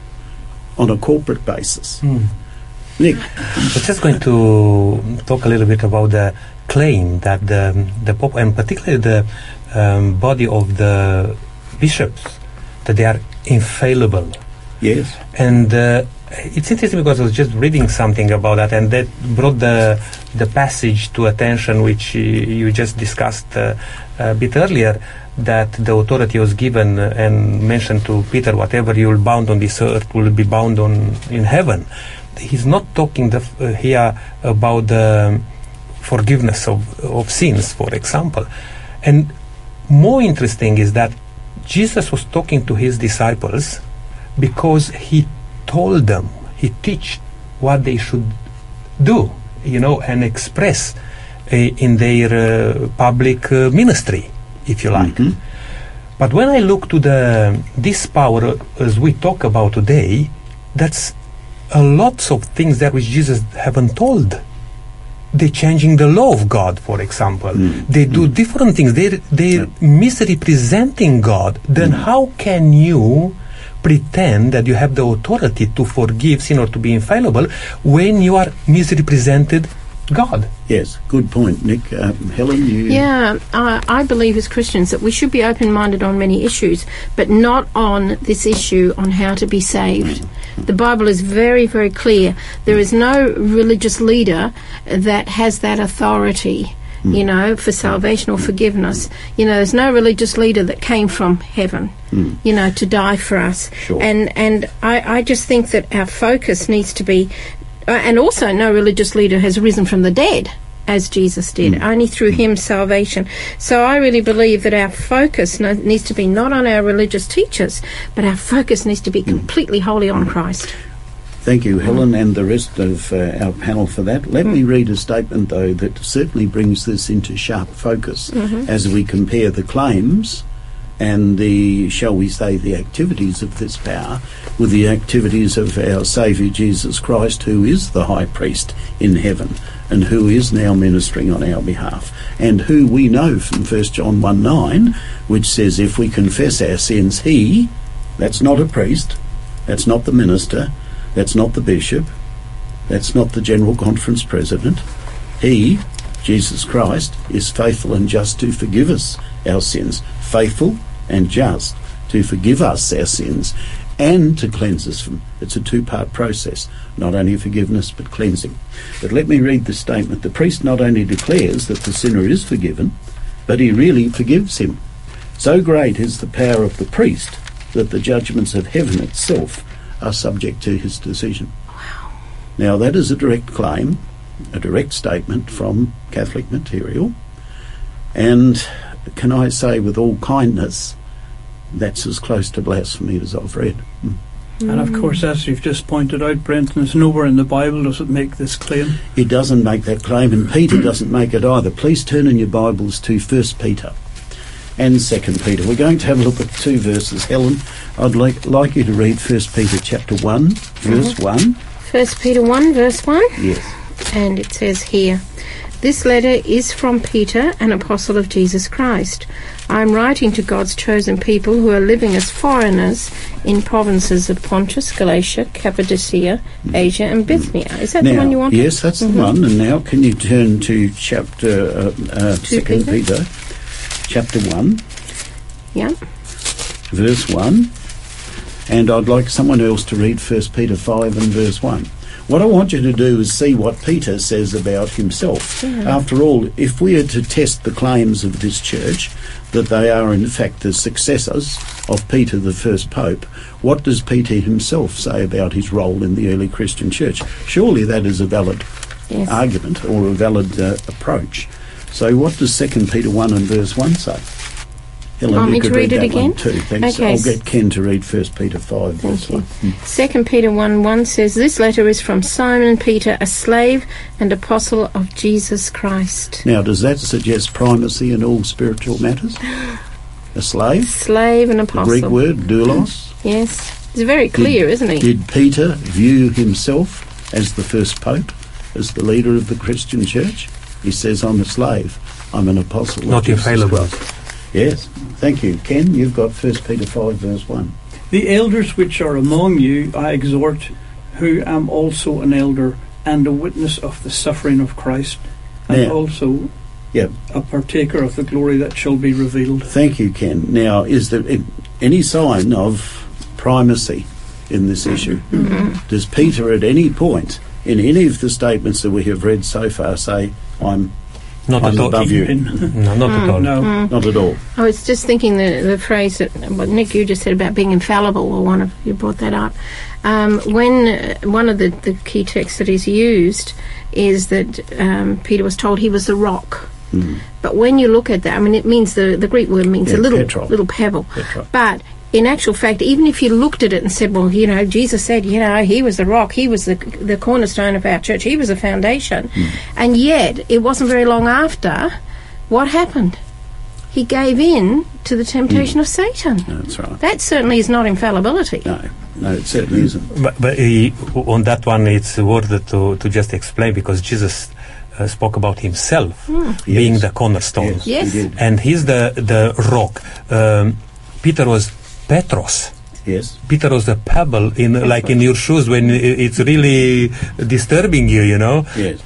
on a corporate basis. Nick, We're just going to talk a little bit about the claim that the, the Pope, and particularly the um, body of the bishops, that they are infallible. Yes, And uh, it's interesting because I was just reading something about that, and that brought the the passage to attention, which uh, you just discussed uh, a bit earlier. That the authority was given and mentioned to Peter, whatever you will bound on this earth will be bound on in heaven. He's not talking the, uh, here about the forgiveness of, of sins, for example. And more interesting is that Jesus was talking to his disciples because he told them, he teach what they should do, you know, and express uh, in their uh, public uh, ministry, if you like. Mhm. But when I look to the this power as we talk about today, that's a lots of things that which Jesus haven't told. They're changing the law of God, for example. Mm. They do different things. They're, they're misrepresenting God. Then how can you pretend that you have the authority to forgive sin or to be infallible when you are misrepresented God? yes, good point, Nick. Um, Helen, you. Yeah, I I believe as Christians that we should be open minded on many issues, but not on this issue on how to be saved. The Bible is very, very clear. There is no religious leader that has that authority. Mm. You know, for salvation or forgiveness. You know, there's no religious leader that came from heaven, mm. you know, to die for us. Sure. And and I, I just think that our focus needs to be, uh, and also no religious leader has risen from the dead as Jesus did, mm. only through him salvation. So I really believe that our focus no, needs to be not on our religious teachers, but our focus needs to be completely wholly on Christ. Thank you, Helen, and the rest of uh, our panel for that. Let me read a statement, though, that certainly brings this into sharp focus as we compare the claims and the, shall we say, the activities of this power with the activities of our Saviour Jesus Christ, who is the High Priest in heaven and who is now ministering on our behalf, and who we know from 1 John 1 9, which says, If we confess our sins, he, that's not a priest, that's not the minister, that's not the bishop. That's not the General Conference President. He, Jesus Christ, is faithful and just to forgive us our sins. Faithful and just to forgive us our sins and to cleanse us from. It's a two part process, not only forgiveness but cleansing. But let me read the statement. The priest not only declares that the sinner is forgiven, but he really forgives him. So great is the power of the priest that the judgments of heaven itself are subject to his decision. Now, that is a direct claim, a direct statement from Catholic material. And can I say, with all kindness, that's as close to blasphemy as I've read. Mm. And of course, as you've just pointed out, Brenton, there's nowhere in the Bible does it make this claim. It doesn't make that claim, and Peter doesn't make it either. Please turn in your Bibles to First Peter and Second Peter. We're going to have a look at two verses. Helen, I'd like, like you to read First Peter chapter one, verse one. First Peter 1, verse 1. Yes. And it says here, This letter is from Peter, an apostle of Jesus Christ. I am writing to God's chosen people who are living as foreigners in provinces of Pontus, Galatia, Cappadocia, Asia, and Bithynia. Is that the one you want? yes, that's the one. And now, can you turn to chapter uh, uh, Second Peter? Peter, chapter one, Yeah. verse one, and I'd like someone else to read First Peter five and verse one. What I want you to do is see what Peter says about himself. After all, if we are to test the claims of this church, that they are in fact the successors of Peter the first pope, what does Peter himself say about his role in the early Christian church? Surely that is a valid Yes. argument or a valid uh, approach. So what does Second Peter 1 and verse 1 say? Helen, Want you me could to read it again? too. Thanks. Okay, I'll get Ken to read First Peter 5 verse Thank you. 1. Mm. Second Peter 1 1 says, This letter is from Simon Peter, a slave and apostle of Jesus Christ. Now, does that suggest primacy in all spiritual matters? A slave? Slave and The apostle. Greek word, doulos. Yes. It's very clear, isn't it? Did Peter view himself as the first pope, as the leader of the Christian church? He says, I'm a slave. I'm an apostle. Not Jesus infallible. Christ." Yes. Thank you. Ken, you've got First Peter 5 verse 1. The elders which are among you I exhort, who am also an elder and a witness of the suffering of Christ, and Yeah. also Yeah. a partaker of the glory that shall be revealed. Thank you, Ken. Now, is there any sign of primacy in this issue? Mm-hmm. Does Peter at any point in any of the statements that we have read so far say, I'm Not I'm above you? No, not at all. No. Not at all. I was just thinking the, the phrase that what Nick you just said about being infallible, or one of you brought that up. Um, when uh, one of the, the key texts that is used is that um, Peter was told he was the rock. Mm. But when you look at that, I mean, it means the the Greek word means Yeah, a little petrol. little pebble. Petrol. But in actual fact, even if you looked at it and said, well, you know, Jesus said, you know, he was the rock, he was the the cornerstone of our church, he was the foundation, Hmm. and yet it wasn't very long after what happened. He gave in to the temptation of Satan. That's right. That certainly is not infallibility. No, no, it certainly isn't. But, but he, on that one, it's worth it to, to just explain because Jesus uh, spoke about himself being Yes. the cornerstone. Yes, Yes. he. And he's the, the rock. Um, Peter was Petros. Yes. Peter was a pebble in like in your shoes when it's really disturbing you, you know. Yes.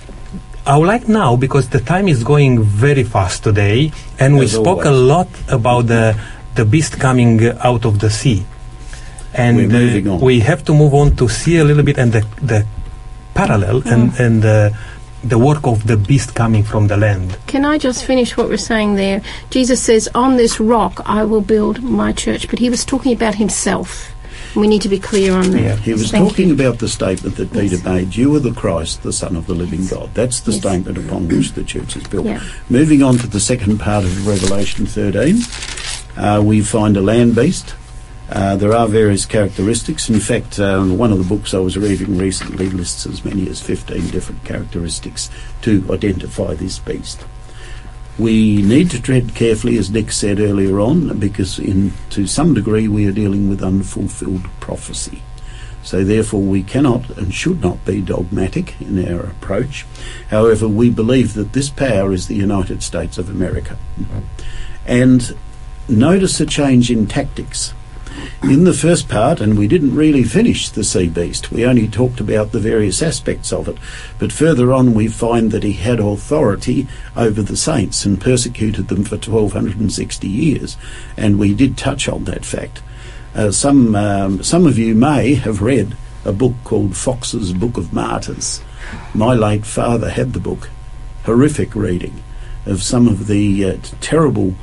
I would like now because the time is going very fast today, and we As spoke a lot about the the beast coming out of the sea, and uh, we have to move on to see a little bit and the the parallel and and the the work of the beast coming from the land. Can I just finish what we're saying there? Jesus says, On this rock I will build my church. But he was talking about himself. We need to be clear on that. Yeah. He was Thank talking you. about the statement that Peter made, You are the Christ, the Son of the living God. That's the Yes. statement upon which the church is built. Yeah. Moving on to the second part of Revelation 13, uh, we find a land beast. Uh, there are various characteristics. In fact, um, one of the books I was reading recently lists as many as 15 different characteristics to identify this beast. We need to tread carefully, as Nick said earlier on, because in to some degree we are dealing with unfulfilled prophecy. So therefore we cannot and should not be dogmatic in our approach. However, we believe that this power is the United States of America. And notice a change in tactics. In the first part, and we didn't really finish the sea beast, we only talked about the various aspects of it. But further on, we find that he had authority over the saints and persecuted them for 1260 years. And we did touch on that fact. Uh, some, um, some of you may have read a book called Fox's Book of Martyrs. My late father had the book. Horrific reading of some of the uh, terrible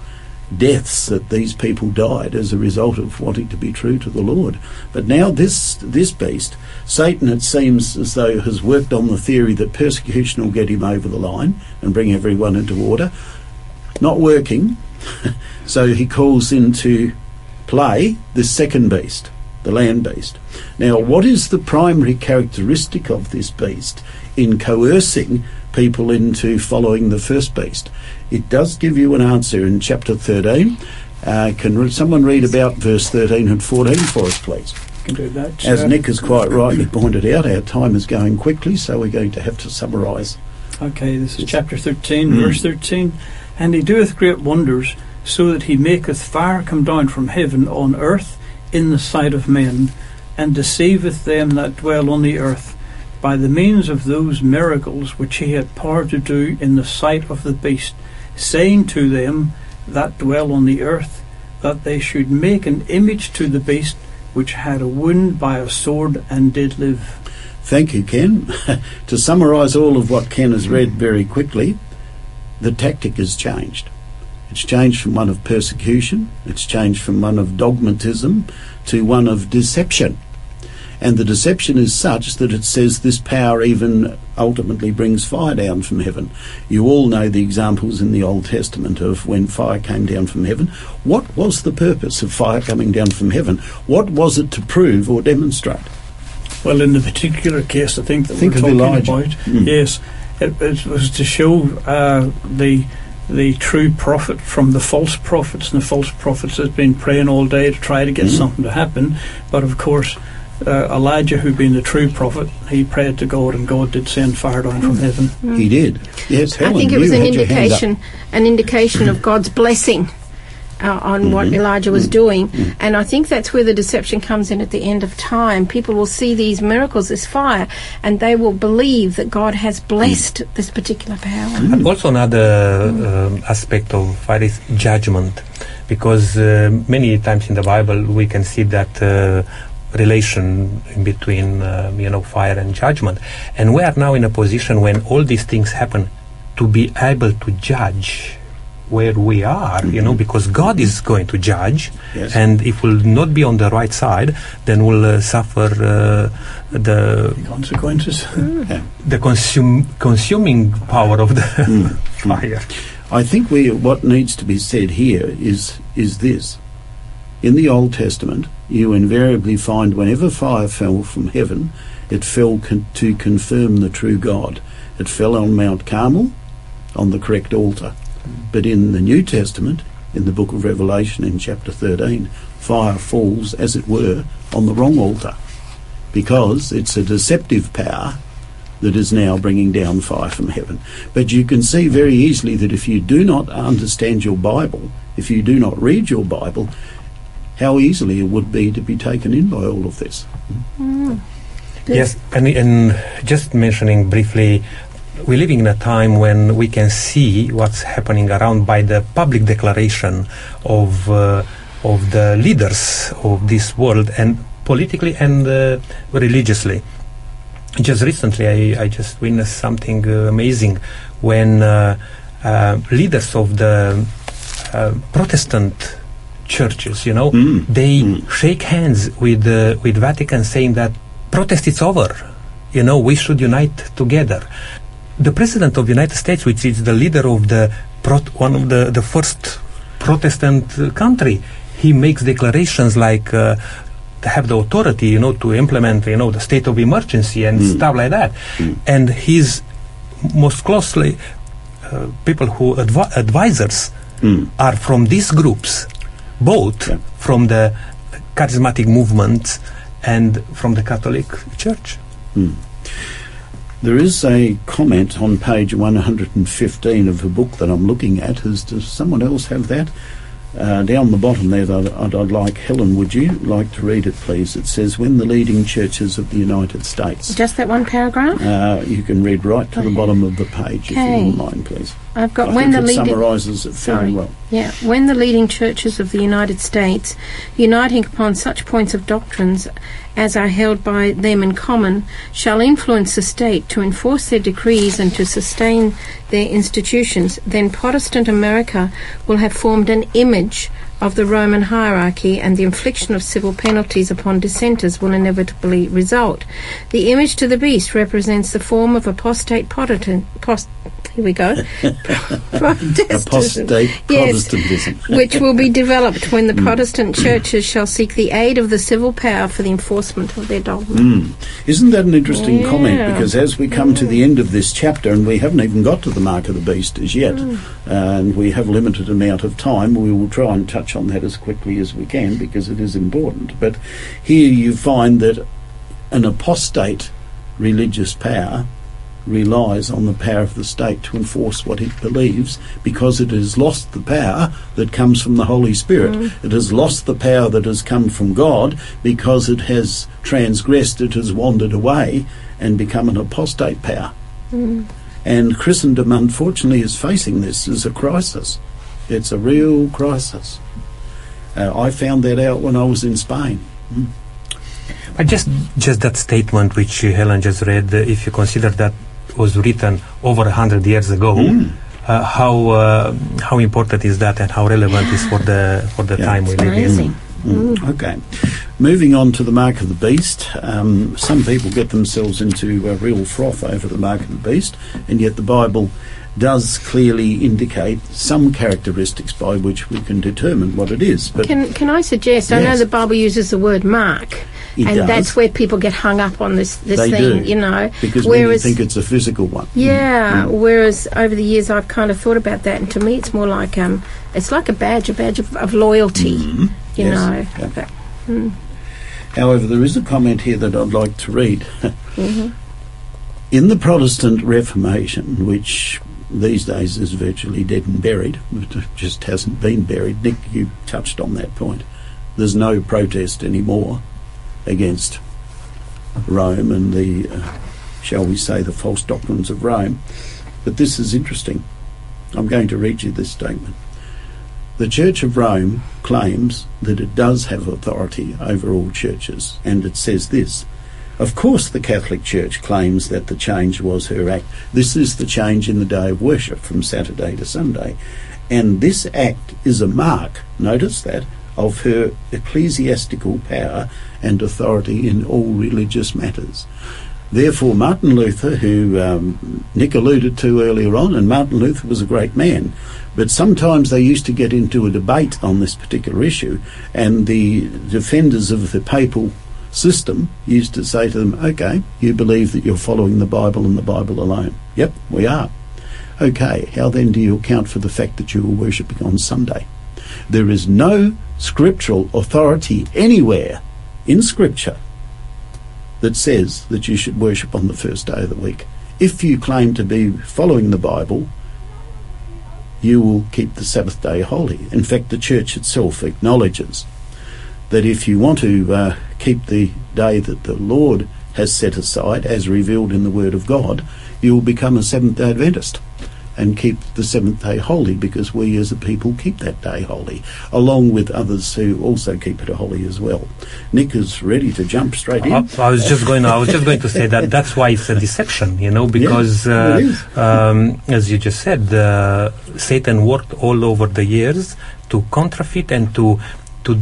deaths that these people died as a result of wanting to be true to the Lord. But now this this beast, Satan, it seems as though has worked on the theory that persecution will get him over the line and bring everyone into order. Not working, so he calls into play this second beast, the land beast. Now, what is the primary characteristic of this beast in coercing people into following the first beast? It does give you an answer in chapter 13. Uh, can re- someone read about verse 13 and 14 for us, please? Can do that. As Nick has quite rightly pointed out, our time is going quickly, so we're going to have to summarise Okay, this is chapter 13, Mm. verse 13. And he doeth great wonders, so that he maketh fire come down from heaven on earth in the sight of men, and deceiveth them that dwell on the earth by the means of those miracles which he had power to do in the sight of the beast, saying to them that dwell on the earth that they should make an image to the beast which had a wound by a sword and did live. Thank you, Ken. to summarise all of what Ken has read very quickly, the tactic has changed. It's changed from one of persecution, it's changed from one of dogmatism to one of deception. And the deception is such that it says this power even ultimately brings fire down from heaven. You all know the examples in the Old Testament of when fire came down from heaven. What was the purpose of fire coming down from heaven? What was it to prove or demonstrate? Well, in the particular case, I think that Think we're talking Elijah. about, Mm. yes, it, it was to show uh, the the true prophet from the false prophets, and the false prophets has been praying all day to try to get Mm. something to happen, but of course. Uh, Elijah, who being the true prophet, he prayed to God, and God did send fire down from heaven. He did. Yes, Helen, I think it was an had your hand up. indication, an indication of God's blessing uh, on what Mm-hmm. Elijah was doing, and I think that's where the deception comes in at the end of time. People will see these miracles, this fire, and they will believe that God has blessed this particular power. And also another um, aspect of fire is judgment, because uh, many times in the Bible we can see that uh, relation in between, uh, you know, fire and judgment. And we are now in a position when all these things happen to be able to judge where we are, you know, because God is going to judge, Yes. and if we'll not be on the right side, then we'll uh, suffer uh, the Consequences. the consum- consuming power of the Mm. fire. I think we, what needs to be said here is is this. In the Old Testament, you invariably find whenever fire fell from heaven, it fell con- to confirm the true God. It fell on Mount Carmel, on the correct altar. But in the New Testament, in the book of Revelation, in chapter 13, fire falls, as it were, on the wrong altar. Because it's a deceptive power that is now bringing down fire from heaven. But you can see very easily that if you do not understand your Bible, if you do not read your Bible, how easily it would be to be taken in by all of this. Yes, and, and just mentioning briefly, we're living in a time when we can see what's happening around by the public declaration of uh, of the leaders of this world, and politically and uh, religiously. Just recently, I, I just witnessed something uh, amazing when uh, uh, leaders of the uh, Protestant churches, you know, Mm. they Mm. shake hands with uh, with Vatican, saying that protest is over. You know, we should unite together. The president of the United States, which is the leader of the prot- one of the the first Protestant uh, country, he makes declarations like. Uh, to have the authority, you know, to implement, you know, the state of emergency and Mm. stuff like that. Mm. And his most closely uh, people who advi- advisors Mm. are from these groups, both Yeah. from the charismatic movement and from the Catholic Church. Mm. There is a comment on page 115 of the book that I'm looking at. Is, does someone else have that? Uh, down the bottom there, that I'd, I'd like Helen. Would you like to read it, please? It says, "When the leading churches of the United States." Just that one paragraph? Uh, you can read right to the bottom of the page, if you Okay. wouldn't mind, please. I've got I when the it leading. summarises it Sorry. well. Yeah, when the leading churches of the United States, uniting upon such points of doctrines as are held by them in common, shall influence the state to enforce their decrees and to sustain their institutions, then Protestant America will have formed an image of the Roman hierarchy and the infliction of civil penalties upon dissenters will inevitably result. The image to the beast represents the form of apostate Protestant. Post, here we go. Protestantism. Yes, Protestantism. which will be developed when the Protestant churches shall seek the aid of the civil power for the enforcement of their dogma. Mm. Isn't that an interesting Yeah. comment? Because as we come to the end of this chapter, and we haven't even got to the mark of the beast as yet, Mm. and we have limited amount of time, we will try and touch on that as quickly as we can because it is important. But here you find that an apostate religious power relies on the power of the state to enforce what it believes because it has lost the power that comes from the Holy Spirit. It has lost the power that has come from God because it has transgressed, it has wandered away and become an apostate power. And Christendom, unfortunately, is facing this as a crisis. It's a real crisis. Uh, I found that out when I was in Spain. But just just that statement which Helen just read, uh, if you consider that was written over a hundred years ago, Mm. uh, how uh, how important is that, and how relevant is for the for the Yeah, time we live in? amazing. Mm, Okay. Moving on to the mark of the beast. Um, some people get themselves into a real froth over the mark of the beast, and yet the Bible does clearly indicate some characteristics by which we can determine what it is. But Can can I suggest? I know Yes. the Bible uses the word mark, It and does. that's where people get hung up on this this They thing. do. You know, because whereas think it's a physical one. yeah, Mm. whereas over the years I've kind of thought about that, and to me it's more like um, it's like a badge, a badge of, of loyalty. Mhm. You Yes. know, Yeah. But, However, there is a comment here that I'd like to read. mhm. In the Protestant Reformation, which these days is virtually dead and buried, it just hasn't been buried. Nick, you touched on that point. There's no protest anymore against Rome and the, uh, shall we say, the false doctrines of Rome. But this is interesting. I'm going to read you this statement. The Church of Rome claims that it does have authority over all churches, and it says this. Of course, the Catholic Church claims that the change was her act. This is the change in the day of worship from Saturday to Sunday. And this act is a mark, notice that, of her ecclesiastical power and authority in all religious matters. Therefore, Martin Luther, who um, Nick alluded to earlier on, and Martin Luther was a great man, but sometimes they used to get into a debate on this particular issue, and the defenders of the papal system used to say to them, okay, you believe that you're following the Bible and the Bible alone. Yep, we are. Okay, how then do you account for the fact that you were worshipping on Sunday? There is no scriptural authority anywhere in Scripture that says that you should worship on the first day of the week. If you claim to be following the Bible, you will keep the Sabbath day holy. In fact, the church itself acknowledges that if you want to uh, keep the day that the Lord has set aside, as revealed in the Word of God, you will become a Seventh day Adventist and keep the seventh day holy because we as a people keep that day holy, along with others who also keep it holy as well. Nick is ready to jump straight in. I was just going. I was just going to say that that's why it's a deception, you know, because Yeah, uh, um, as you just said, uh, Satan worked all over the years to counterfeit and to to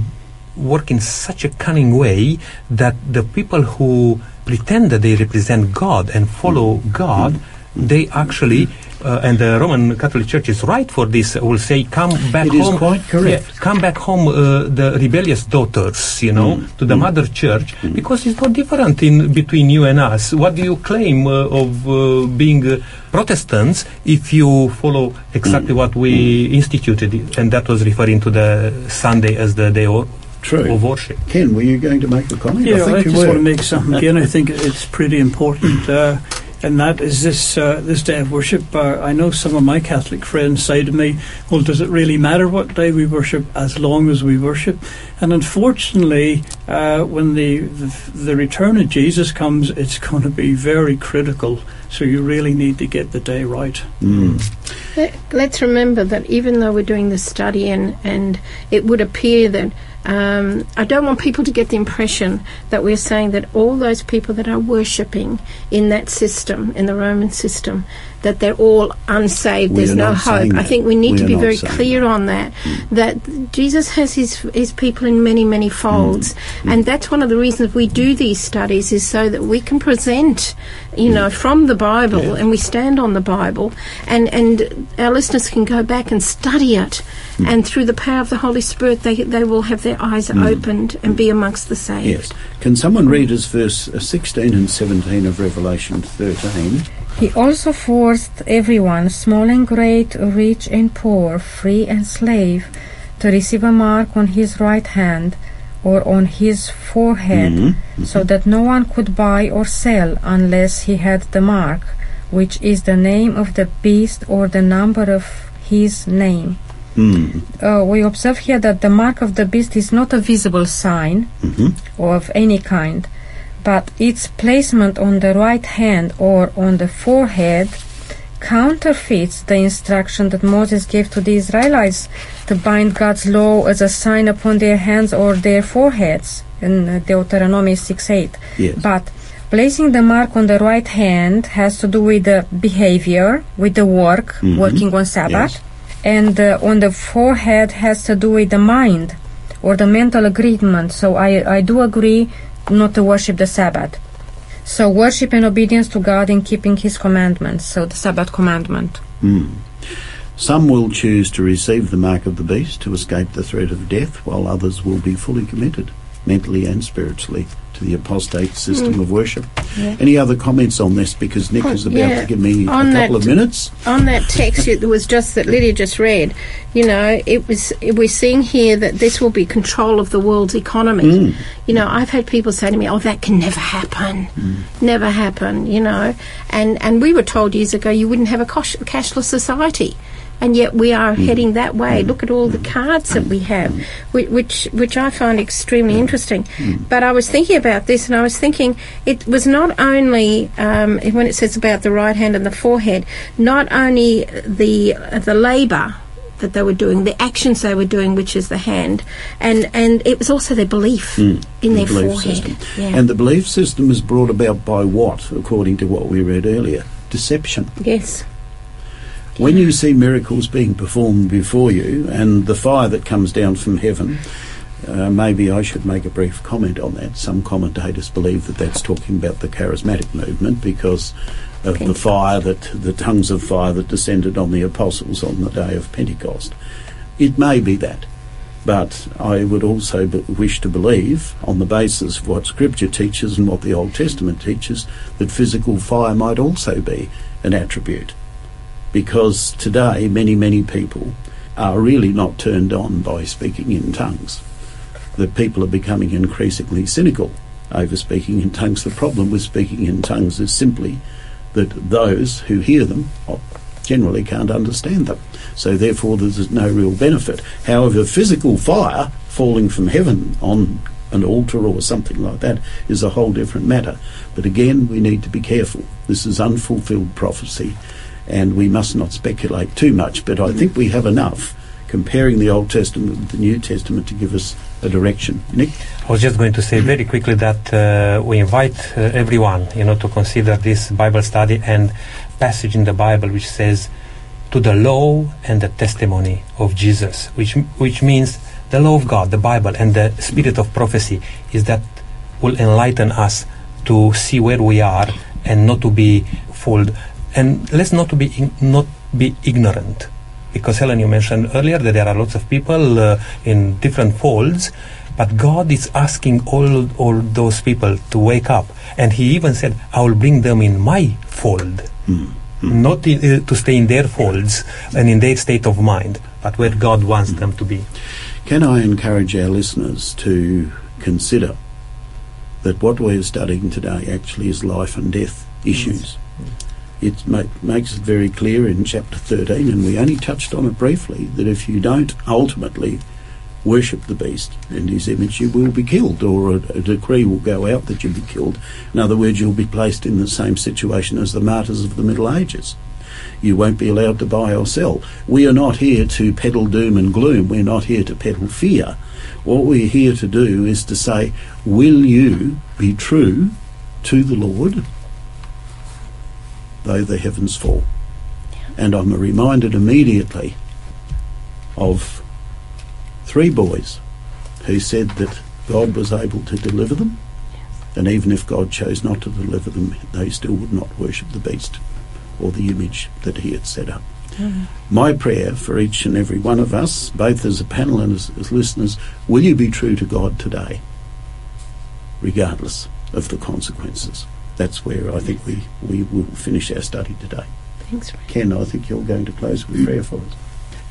work in such a cunning way that the people who pretend that they represent God and follow Mm. God, they actually. Uh, and the Roman Catholic Church is right for this. Will say, "Come back It is home." quite correct. Yeah, come back home, uh, the rebellious daughters, you know, Mm. to the mother church, because it's not different in between you and us. What do you claim uh, of uh, being uh, Protestants if you follow exactly what we instituted, and that was referring to the Sunday as the day of, True. of worship. Ken, were you going to make a comment? Yeah, I I, think you just were. want to make something again. I think it's pretty important, uh, and that is this uh, this day of worship. Uh, I know some of my Catholic friends say to me, "Well, does it really matter what day we worship as long as we worship?" And unfortunately, uh, when the, the the return of Jesus comes, it's going to be very critical. So you really need to get the day right. Mm. Let- Let's remember that even though we're doing this study and, and it would appear that um, I don't want people to get the impression that we're saying that all those people that are worshipping in that system, in the Roman system, that they're all unsaved. There's no hope. I think we need We to be very clear that. Mm. on that. That Jesus has his his people in many many folds, Mm. and that's one of the reasons we do these studies is so that we can present, you know, from the Bible, Mm. Yeah. and we stand on the Bible, and and our listeners can go back and study it, Mm. and through the power of the Holy Spirit, they they will have their eyes opened and be amongst the saved. Yes. Can someone read us verse uh, 16 and 17 of Revelation 13? He also forced everyone, small and great, rich and poor, free and slave, to receive a mark on his right hand or on his forehead, Mhm. so that no one could buy or sell unless he had the mark, which is the name of the beast or the number of his name. Mm. Uh, we observe here that the mark of the beast is not a visible sign hmm or of any kind, but its placement on the right hand or on the forehead counterfeits the instruction that Moses gave to the Israelites to bind God's law as a sign upon their hands or their foreheads in uh, Deuteronomy 6 8. Yes. But placing the mark on the right hand has to do with the behavior, with the work, Mhm. working on Sabbath, Yes. and uh, on the forehead has to do with the mind or the mental agreement. So I, I do agree not to worship the Sabbath. So worship and obedience to God in keeping His commandments. So the Sabbath commandment. Mm. Some will choose to receive the mark of the beast to escape the threat of death, while others will be fully committed, mentally and spiritually, to the apostate system of worship. Yeah. Any other comments on this? Because Nick Oh, is about yeah. to give me a On couple that- of minutes. on that text it was just that Lydia just read, you know, it was we're seeing here that this will be control of the world's economy. Mm. You know, I've had people say to me, "Oh, that can never happen, never happen." You know, and and we were told years ago you wouldn't have a cash, cashless society. And yet we are hmm. heading that way. Hmm. Look at all the cards that we have, hmm. which which, which I find extremely interesting. But I was thinking about this, and I was thinking it was not only um, when it says about the right hand and the forehead, not only the the labour that they were doing, the actions they were doing, which is the hand, and and it was also their belief in the their belief forehead. system. Yeah. And the belief system is brought about by what, according to what we read earlier? Deception. yes. When you see miracles being performed before you and the fire that comes down from heaven, uh, maybe I should make a brief comment on that. Some commentators believe that that's talking about the charismatic movement because of the fire that, the tongues of fire that descended on the apostles on the day of Pentecost. It may be that. But I would also b- wish to believe, on the basis of what Scripture teaches and what the Old Testament teaches, that physical fire might also be an attribute because today many, many people are really not turned on by speaking in tongues. The people are becoming increasingly cynical over speaking in tongues. The problem with speaking in tongues is simply that those who hear them generally can't understand them. So therefore there's no real benefit. However, physical fire falling from heaven on an altar or something like that is a whole different matter. But again, we need to be careful. This is unfulfilled prophecy and we must not speculate too much. But I think we have enough comparing the Old Testament with the New Testament to give us a direction. Nick? I was just going to say very quickly that uh, we invite uh, everyone, you know, to consider this Bible study and passage in the Bible which says, "To the law and the testimony of Jesus," which which means the law of God, the Bible, and the spirit of prophecy is that will enlighten us to see where we are and not to be fooled, and let's not be ig- not be ignorant because Helen, you mentioned earlier that there are lots of people uh, in different folds, but God is asking all all those people to wake up, and He even said, "I will bring them in my fold." Not i- uh, to stay in their folds and in their state of mind, but where God wants them to be. Can I encourage our listeners to consider that what we're studying today actually is life and death issues? It ma- makes it very clear in chapter 13, and we only touched on it briefly, that if you don't ultimately worship the beast and his image, you will be killed, or a, a decree will go out that you'll be killed. In other words, you'll be placed in the same situation as the martyrs of the Middle Ages. You won't be allowed to buy or sell. We are not here to peddle doom and gloom. We're not here to peddle fear. What we're here to do is to say, will you be true to the Lord, though the heavens fall? And I'm reminded immediately of three boys who said that God was able to deliver them, and even if God chose not to deliver them, they still would not worship the beast or the image that he had set up. Mm-hmm. My prayer for each and every one of us, both as a panel and as, as listeners, will you be true to God today, regardless of the consequences? That's where I think we, we will finish our study today. Thanks. Ray. Ken, I think you're going to close with prayer for us.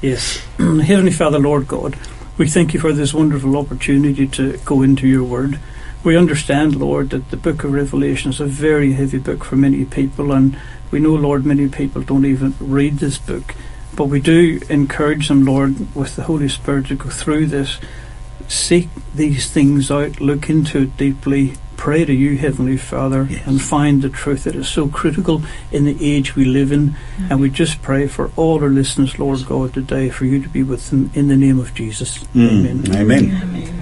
Yes. Heavenly Father, Lord God, we thank you for this wonderful opportunity to go into your word. we understand, Lord, that the book of Revelation is a very heavy book for many people, and we know, Lord, many people don't even read this book. But we do encourage them, Lord, with the Holy Spirit to go through this, seek these things out, look into it deeply, pray to you, Heavenly Father, Yes. and find the truth that is so critical in the age we live in. And we just pray for all our listeners, Lord God, today, for you to be with them in the name of Jesus. Mm, Amen. Amen. Amen.